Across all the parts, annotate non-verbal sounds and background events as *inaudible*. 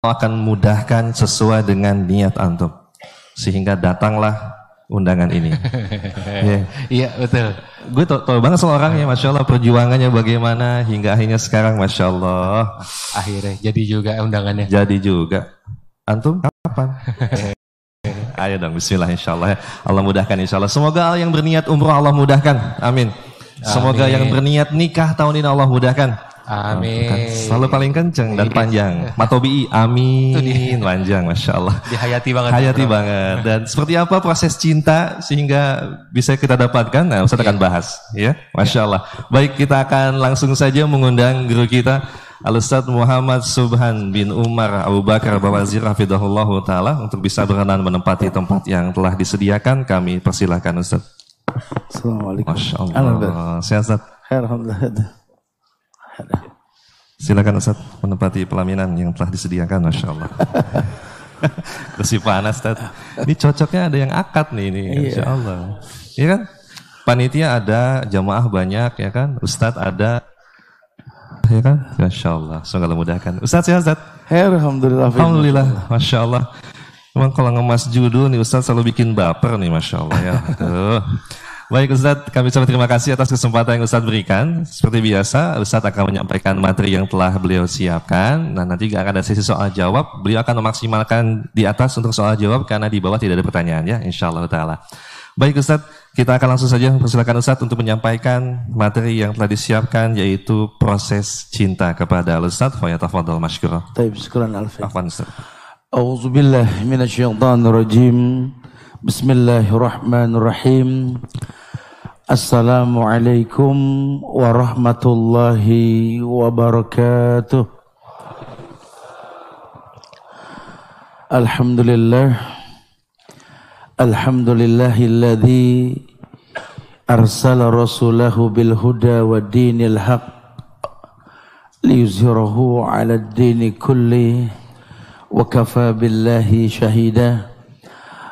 akan mudahkan sesuai dengan niat antum. Sehingga datanglah undangan ini. *laughs* yeah. Iya betul. Gue tau, tau banget soal orangnya, Masya Allah perjuangannya bagaimana hingga akhirnya sekarang Masya Allah. Akhirnya jadi juga undangannya. Jadi juga. Antum kapan? *laughs* Ayo dong, Bismillah Insya Allah. Allah mudahkan Insya Allah. Semoga yang berniat umroh Allah mudahkan. Amin. Semoga Amin. yang berniat nikah tahun ini Allah mudahkan. Amin. Kan selalu paling kenceng dan panjang. Matobi, amin. Panjang, masya Allah. Dihayati banget. Hayati bro. banget. *laughs* Dan seperti apa proses cinta sehingga bisa kita dapatkan? Nah, Ustaz akan iya. bahas, ya. Masya Allah. Baik, kita akan langsung saja mengundang guru kita. Al-Ustaz Muhammad Subhan bin Umar Abu Bakar Bawazir Hafidahullah Ta'ala untuk bisa berkenan menempati tempat yang telah disediakan. Kami persilahkan Ustaz. Assalamualaikum. Masya Allah. Sehat Ustaz? Alhamdulillah. Silakan Ustaz menempati pelaminan yang telah disediakan, Masya Allah. *laughs* Kursi panas, Ustaz. Ini cocoknya ada yang akad nih, ini, iya. Masya Allah. Iya kan? Panitia ada, jamaah banyak, ya kan? Ustadz ada, ya kan? Masya Allah, semoga mudahkan. Ustadz sehat, Ustadz? Alhamdulillah. Alhamdulillah, Masya Allah. Memang kalau ngemas judul nih Ustadz selalu bikin baper nih Masya Allah ya. *laughs* Aduh. Baik Ustadz, kami ucapkan terima kasih atas kesempatan yang Ustadz berikan. Seperti biasa, Ustadz akan menyampaikan materi yang telah beliau siapkan. Nah nanti juga akan ada sesi soal jawab. Beliau akan memaksimalkan di atas untuk soal jawab karena di bawah tidak ada pertanyaan ya, insya Allah Ta'ala. Baik Ustadz, kita akan langsung saja persilakan Ustadz untuk menyampaikan materi yang telah disiapkan yaitu proses cinta kepada Ustadz. Fayatafadol masykur. Taib, syukuran alfi. Afan Ustadz. A'udzubillah minasyaitanirrajim. Bismillahirrahmanirrahim. Assalamualaikum warahmatullahi wabarakatuh. Alhamdulillah. Alhamdulillahilladzi arsala rasulahu bil huda wa dinil haq liyuzhirahu ala ad-dini kulli wa kafa billahi shahida.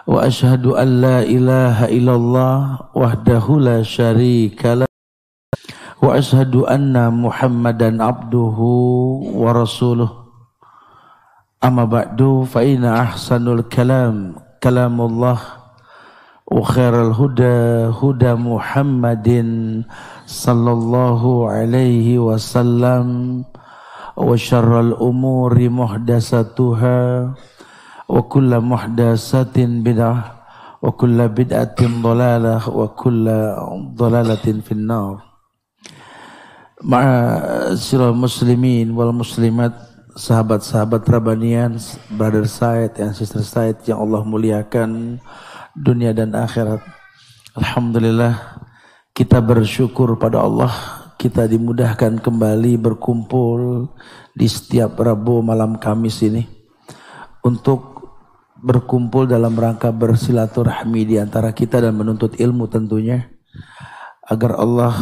واشهد ان لا اله الا الله وحده لا شريك له واشهد ان محمدا عبده ورسوله اما بعد فان احسن الكلام كلام الله وخير الهدى هدى محمد صلى الله عليه وسلم وشر الامور محدثاتها wa kulla muhdasatin bid'ah wa kulla bid'atin dhalalah wa kulla dhalalatin finnar. Ma'asyiral muslimin wal muslimat sahabat-sahabat Rabanian brother Said and sister Said yang Allah muliakan dunia dan akhirat. Alhamdulillah kita bersyukur pada Allah kita dimudahkan kembali berkumpul di setiap Rabu malam Kamis ini untuk berkumpul dalam rangka bersilaturahmi di antara kita dan menuntut ilmu tentunya agar Allah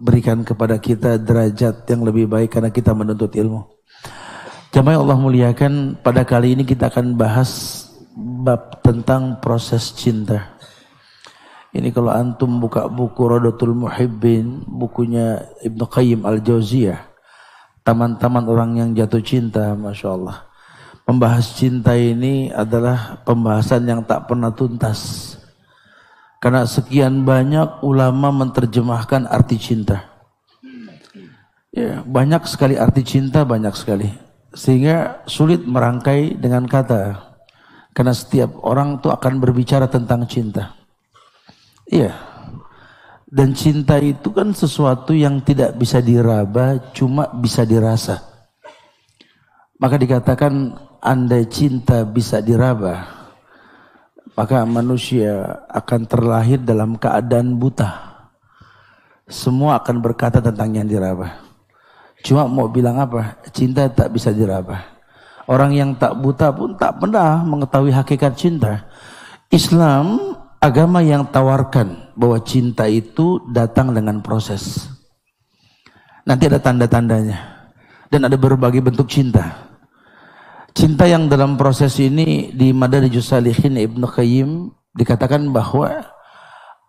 berikan kepada kita derajat yang lebih baik karena kita menuntut ilmu. Jamaah Allah muliakan pada kali ini kita akan bahas bab tentang proses cinta. Ini kalau antum buka buku Rodotul Muhibbin, bukunya Ibnu Qayyim Al-Jauziyah, taman-taman orang yang jatuh cinta, Masya Allah. Membahas cinta ini adalah pembahasan yang tak pernah tuntas. Karena sekian banyak ulama menerjemahkan arti cinta. Ya, banyak sekali arti cinta, banyak sekali. Sehingga sulit merangkai dengan kata. Karena setiap orang tuh akan berbicara tentang cinta. Iya. Dan cinta itu kan sesuatu yang tidak bisa diraba, cuma bisa dirasa. Maka dikatakan andai cinta bisa diraba, maka manusia akan terlahir dalam keadaan buta. Semua akan berkata tentang yang diraba. Cuma mau bilang apa? Cinta tak bisa diraba. Orang yang tak buta pun tak pernah mengetahui hakikat cinta. Islam agama yang tawarkan bahwa cinta itu datang dengan proses. Nanti ada tanda-tandanya. Dan ada berbagai bentuk cinta. Cinta yang dalam proses ini di Madarijus Salihin Ibnu Qayyim dikatakan bahwa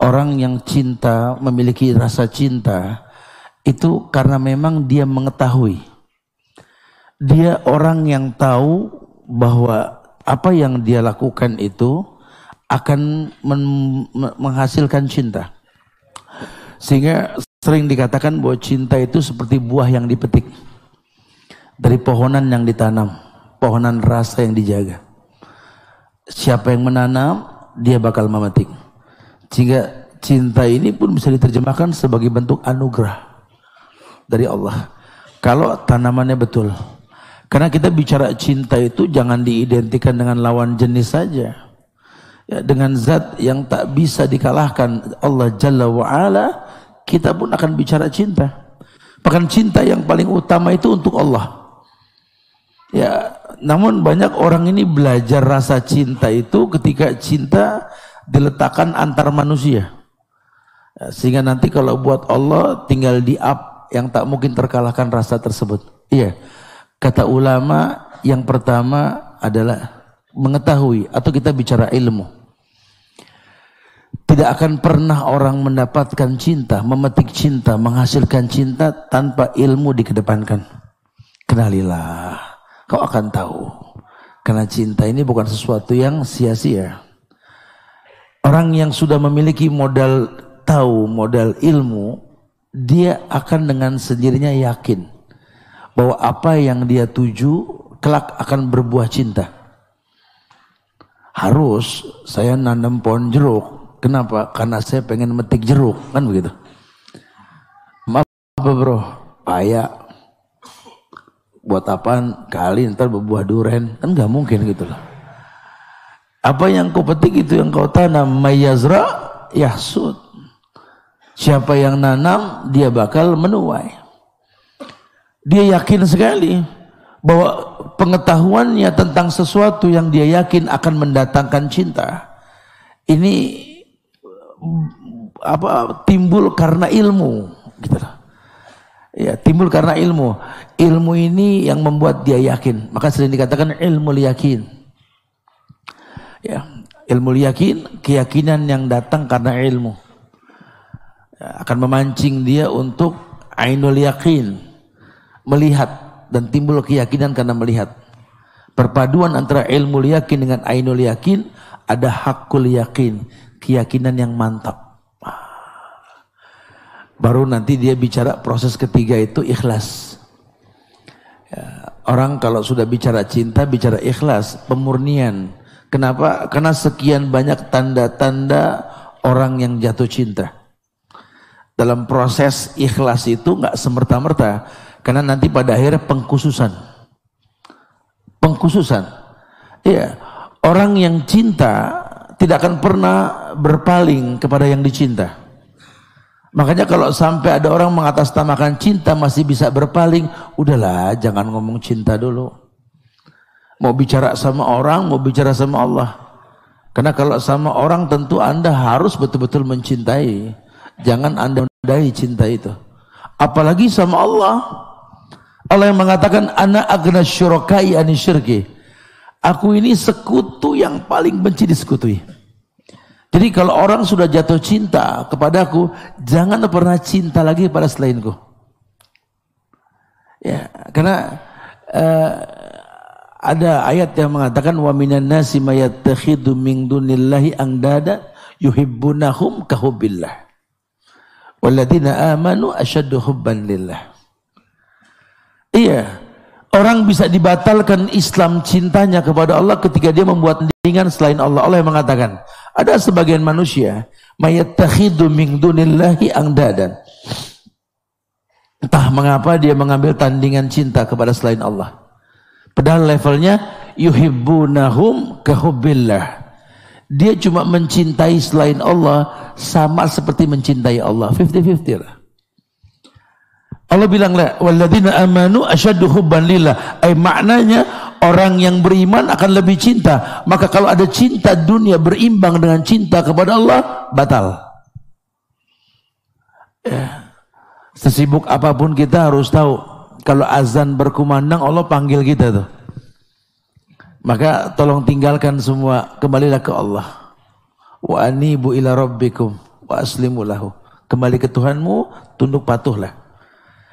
orang yang cinta memiliki rasa cinta itu karena memang dia mengetahui. Dia orang yang tahu bahwa apa yang dia lakukan itu akan men- menghasilkan cinta. Sehingga sering dikatakan bahwa cinta itu seperti buah yang dipetik dari pohonan yang ditanam, pohonan rasa yang dijaga. Siapa yang menanam, dia bakal memetik. Sehingga cinta ini pun bisa diterjemahkan sebagai bentuk anugerah dari Allah. Kalau tanamannya betul. Karena kita bicara cinta itu jangan diidentikan dengan lawan jenis saja. Ya, dengan zat yang tak bisa dikalahkan Allah Jalla wa'ala, kita pun akan bicara cinta. Bahkan cinta yang paling utama itu untuk Allah. Ya, namun banyak orang ini belajar rasa cinta itu ketika cinta diletakkan antar manusia. Ya, sehingga nanti kalau buat Allah tinggal di up yang tak mungkin terkalahkan rasa tersebut. Iya. Kata ulama yang pertama adalah mengetahui atau kita bicara ilmu. Tidak akan pernah orang mendapatkan cinta, memetik cinta, menghasilkan cinta tanpa ilmu dikedepankan. Kenalilah, kau akan tahu. Karena cinta ini bukan sesuatu yang sia-sia. Orang yang sudah memiliki modal tahu, modal ilmu, dia akan dengan sendirinya yakin bahwa apa yang dia tuju kelak akan berbuah cinta. Harus saya nanam pohon jeruk. Kenapa? Karena saya pengen metik jeruk, kan begitu. Maaf bro, payah. Buat apaan? Kali ntar berbuah duren, kan nggak mungkin gitu loh. Apa yang kau petik itu yang kau tanam, mayazra yahsud. Siapa yang nanam, dia bakal menuai dia yakin sekali bahwa pengetahuannya tentang sesuatu yang dia yakin akan mendatangkan cinta ini apa timbul karena ilmu gitu loh. Ya, timbul karena ilmu. Ilmu ini yang membuat dia yakin. Maka sering dikatakan ilmu yakin. Ya, ilmu yakin, keyakinan yang datang karena ilmu. Ya, akan memancing dia untuk ainul yakin melihat dan timbul keyakinan karena melihat. Perpaduan antara ilmu yakin dengan ainul yakin ada hakul yakin, keyakinan yang mantap. Baru nanti dia bicara proses ketiga itu ikhlas. Ya, orang kalau sudah bicara cinta, bicara ikhlas, pemurnian. Kenapa? Karena sekian banyak tanda-tanda orang yang jatuh cinta. Dalam proses ikhlas itu nggak semerta-merta karena nanti pada akhirnya pengkhususan. Pengkhususan. Iya, orang yang cinta tidak akan pernah berpaling kepada yang dicinta. Makanya kalau sampai ada orang mengatasnamakan cinta masih bisa berpaling, udahlah jangan ngomong cinta dulu. Mau bicara sama orang, mau bicara sama Allah. Karena kalau sama orang tentu Anda harus betul-betul mencintai. Jangan Anda mendai cinta itu. Apalagi sama Allah. Allah yang mengatakan anak agna syurakai ani syirki. Aku ini sekutu yang paling benci disekutui. Jadi kalau orang sudah jatuh cinta kepadaku, jangan pernah cinta lagi pada selainku. Ya, karena uh, ada ayat yang mengatakan wa minan nasi mayattakhidhu min dunillahi angdada yuhibbunahum kahubbillah. Walladzina amanu asyaddu hubban lillah. Iya. Orang bisa dibatalkan Islam cintanya kepada Allah ketika dia membuat tandingan selain Allah. Allah yang mengatakan, ada sebagian manusia mayattakhidhu min dunillahi angdadan. Entah mengapa dia mengambil tandingan cinta kepada selain Allah. Padahal levelnya yuhibbunahum kahubbillah. Dia cuma mencintai selain Allah sama seperti mencintai Allah. 50-50 lah. Allah bilang lah, walladzina amanu asyaddu hubban lillah. Eh maknanya orang yang beriman akan lebih cinta. Maka kalau ada cinta dunia berimbang dengan cinta kepada Allah, batal. Ya. Sesibuk apa pun kita harus tahu kalau azan berkumandang Allah panggil kita tuh. Maka tolong tinggalkan semua, kembalilah ke Allah. Wa anibu ila rabbikum wa aslimu lahu. Kembali ke Tuhanmu, tunduk patuhlah.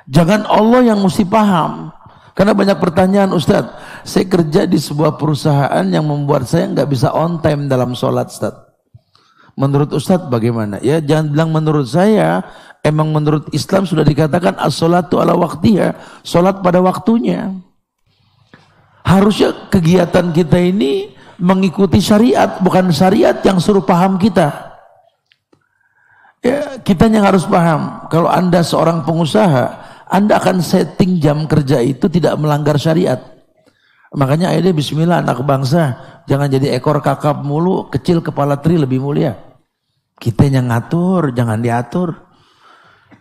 Jangan Allah yang mesti paham. Karena banyak pertanyaan Ustaz, Saya kerja di sebuah perusahaan yang membuat saya nggak bisa on time dalam sholat, Ustaz. Menurut Ustaz bagaimana? Ya jangan bilang menurut saya, emang menurut Islam sudah dikatakan as-sholatu ala waktiha, sholat pada waktunya. Harusnya kegiatan kita ini mengikuti syariat, bukan syariat yang suruh paham kita. Ya, kita yang harus paham. Kalau Anda seorang pengusaha, Anda akan setting jam kerja itu tidak melanggar syariat. Makanya ayatnya bismillah anak bangsa, jangan jadi ekor kakap mulu, kecil kepala tri lebih mulia. Kita yang ngatur, jangan diatur.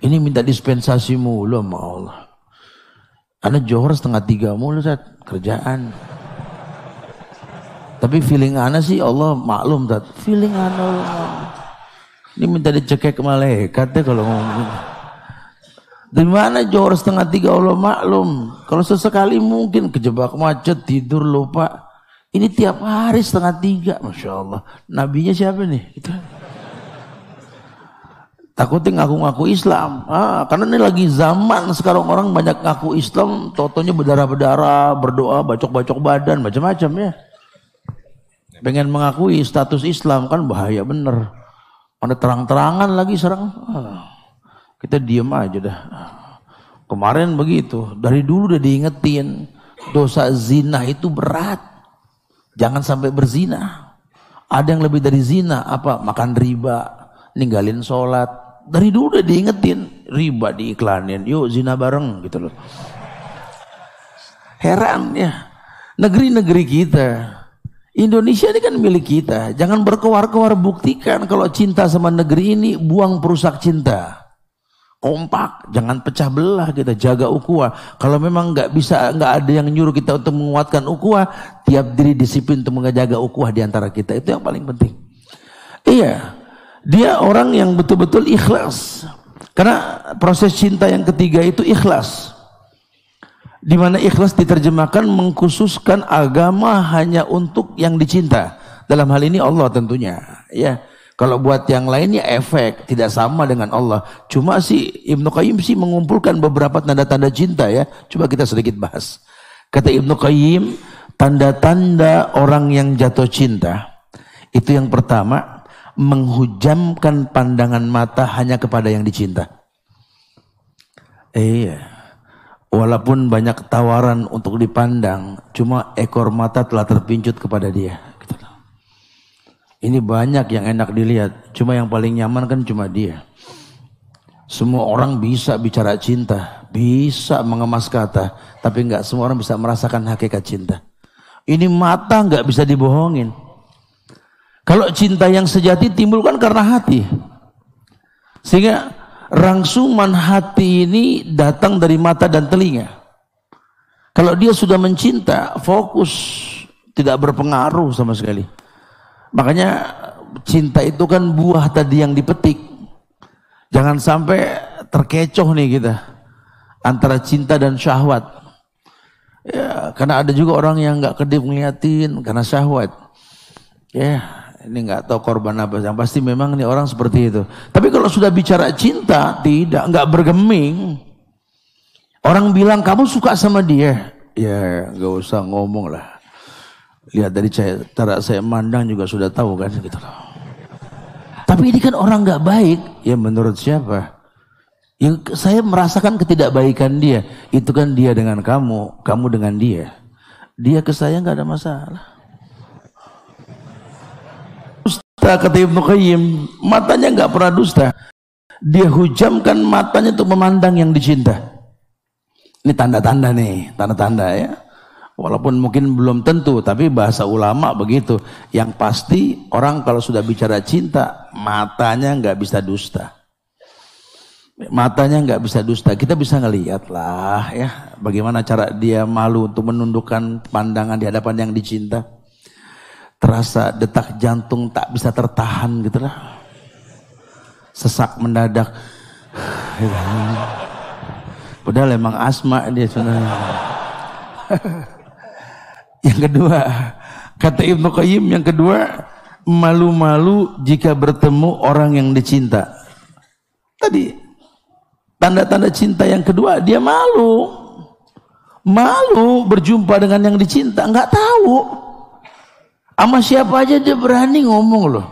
Ini minta dispensasi mulu sama Allah. Anda johor setengah tiga mulu saat kerjaan. Tapi feeling Anda sih Allah maklum saat. Feeling Anda ini minta dicekek malaikat deh kalau ngomong. Di mana johor setengah tiga Allah maklum. Kalau sesekali mungkin kejebak macet, tidur, lupa. Ini tiap hari setengah tiga. Masya Allah. Nabinya siapa nih? Itu. Takutnya ngaku-ngaku Islam. Ah, karena ini lagi zaman sekarang orang banyak ngaku Islam, totonya berdarah-berdarah, berdoa, bacok-bacok badan, macam-macam ya. Pengen mengakui status Islam kan bahaya bener. Mana terang-terangan lagi serang. Ah, kita diem aja dah. Kemarin begitu. Dari dulu udah diingetin. Dosa zina itu berat. Jangan sampai berzina. Ada yang lebih dari zina. Apa? Makan riba. Ninggalin sholat. Dari dulu udah diingetin. Riba diiklanin. Yuk zina bareng gitu loh. Heran ya. Negeri-negeri kita Indonesia ini kan milik kita. Jangan berkewar-kewar buktikan kalau cinta sama negeri ini buang perusak cinta. Kompak, jangan pecah belah kita jaga ukhuwah. Kalau memang nggak bisa, nggak ada yang nyuruh kita untuk menguatkan ukhuwah, tiap diri disiplin untuk menjaga ukhuwah di antara kita itu yang paling penting. Iya, dia orang yang betul-betul ikhlas. Karena proses cinta yang ketiga itu ikhlas di mana ikhlas diterjemahkan mengkhususkan agama hanya untuk yang dicinta. Dalam hal ini Allah tentunya, ya. Kalau buat yang lainnya efek tidak sama dengan Allah. Cuma sih Ibnu Qayyim sih mengumpulkan beberapa tanda-tanda cinta ya. Coba kita sedikit bahas. Kata Ibnu Qayyim, tanda-tanda orang yang jatuh cinta itu yang pertama menghujamkan pandangan mata hanya kepada yang dicinta. Iya. Walaupun banyak tawaran untuk dipandang, cuma ekor mata telah terpincut kepada dia. Ini banyak yang enak dilihat, cuma yang paling nyaman kan cuma dia. Semua orang bisa bicara cinta, bisa mengemas kata, tapi nggak semua orang bisa merasakan hakikat cinta. Ini mata nggak bisa dibohongin. Kalau cinta yang sejati timbul kan karena hati. Sehingga rangsuman hati ini datang dari mata dan telinga. Kalau dia sudah mencinta, fokus tidak berpengaruh sama sekali. Makanya cinta itu kan buah tadi yang dipetik. Jangan sampai terkecoh nih kita antara cinta dan syahwat. Ya, karena ada juga orang yang nggak kedip ngeliatin karena syahwat. Ya, ini nggak tahu korban apa yang pasti memang ini orang seperti itu tapi kalau sudah bicara cinta tidak nggak bergeming orang bilang kamu suka sama dia ya nggak usah ngomong lah lihat dari saya cara saya mandang juga sudah tahu kan gitu loh. Tapi ini kan orang nggak baik. Ya menurut siapa? Yang saya merasakan ketidakbaikan dia. Itu kan dia dengan kamu kamu dengan dia. Dia ke saya nggak ada masalah. Dusta kata Ibnu Qayyim matanya nggak pernah dusta. Dia hujamkan matanya untuk memandang yang dicinta. Ini tanda-tanda nih tanda-tanda ya walaupun mungkin belum tentu tapi bahasa ulama begitu yang pasti orang kalau sudah bicara cinta matanya nggak bisa dusta matanya nggak bisa dusta kita bisa ngelihat lah ya bagaimana cara dia malu untuk menundukkan pandangan di hadapan yang dicinta terasa detak jantung tak bisa tertahan gitu lah. Sesak mendadak. *sighs* Padahal emang asma dia sebenarnya. *laughs* yang kedua, kata Ibnu Qayyim yang kedua, malu-malu jika bertemu orang yang dicinta. Tadi tanda-tanda cinta yang kedua dia malu. Malu berjumpa dengan yang dicinta, nggak tahu. Sama siapa aja dia berani ngomong loh.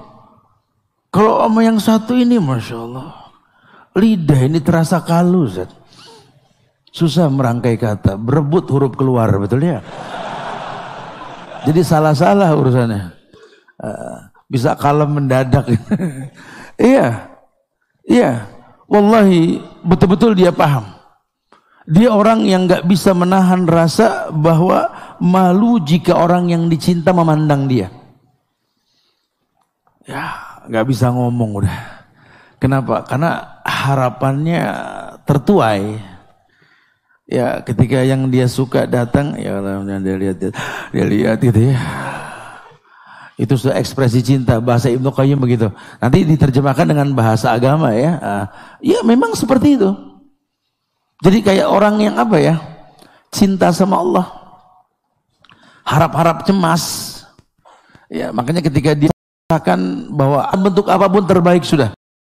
Kalau sama yang satu ini, masya Allah, lidah ini terasa kalu. Susah merangkai kata, berebut huruf keluar, betul ya? Jadi salah-salah urusannya. Uh, bisa kalem mendadak. *laughs* iya, iya. Wallahi betul-betul dia paham. Dia orang yang gak bisa menahan rasa bahwa malu jika orang yang dicinta memandang dia. Ya, gak bisa ngomong udah. Kenapa? Karena harapannya tertuai. Ya, ketika yang dia suka datang, ya dia lihat dia lihat gitu ya. Itu sudah ekspresi cinta bahasa Ibnu Qayyim begitu. Nanti diterjemahkan dengan bahasa agama ya. Ah, ya memang seperti itu. Jadi kayak orang yang apa ya? Cinta sama Allah. Harap-harap cemas. Ya, makanya ketika dia katakan bahwa bentuk apa pun terbaik sudah.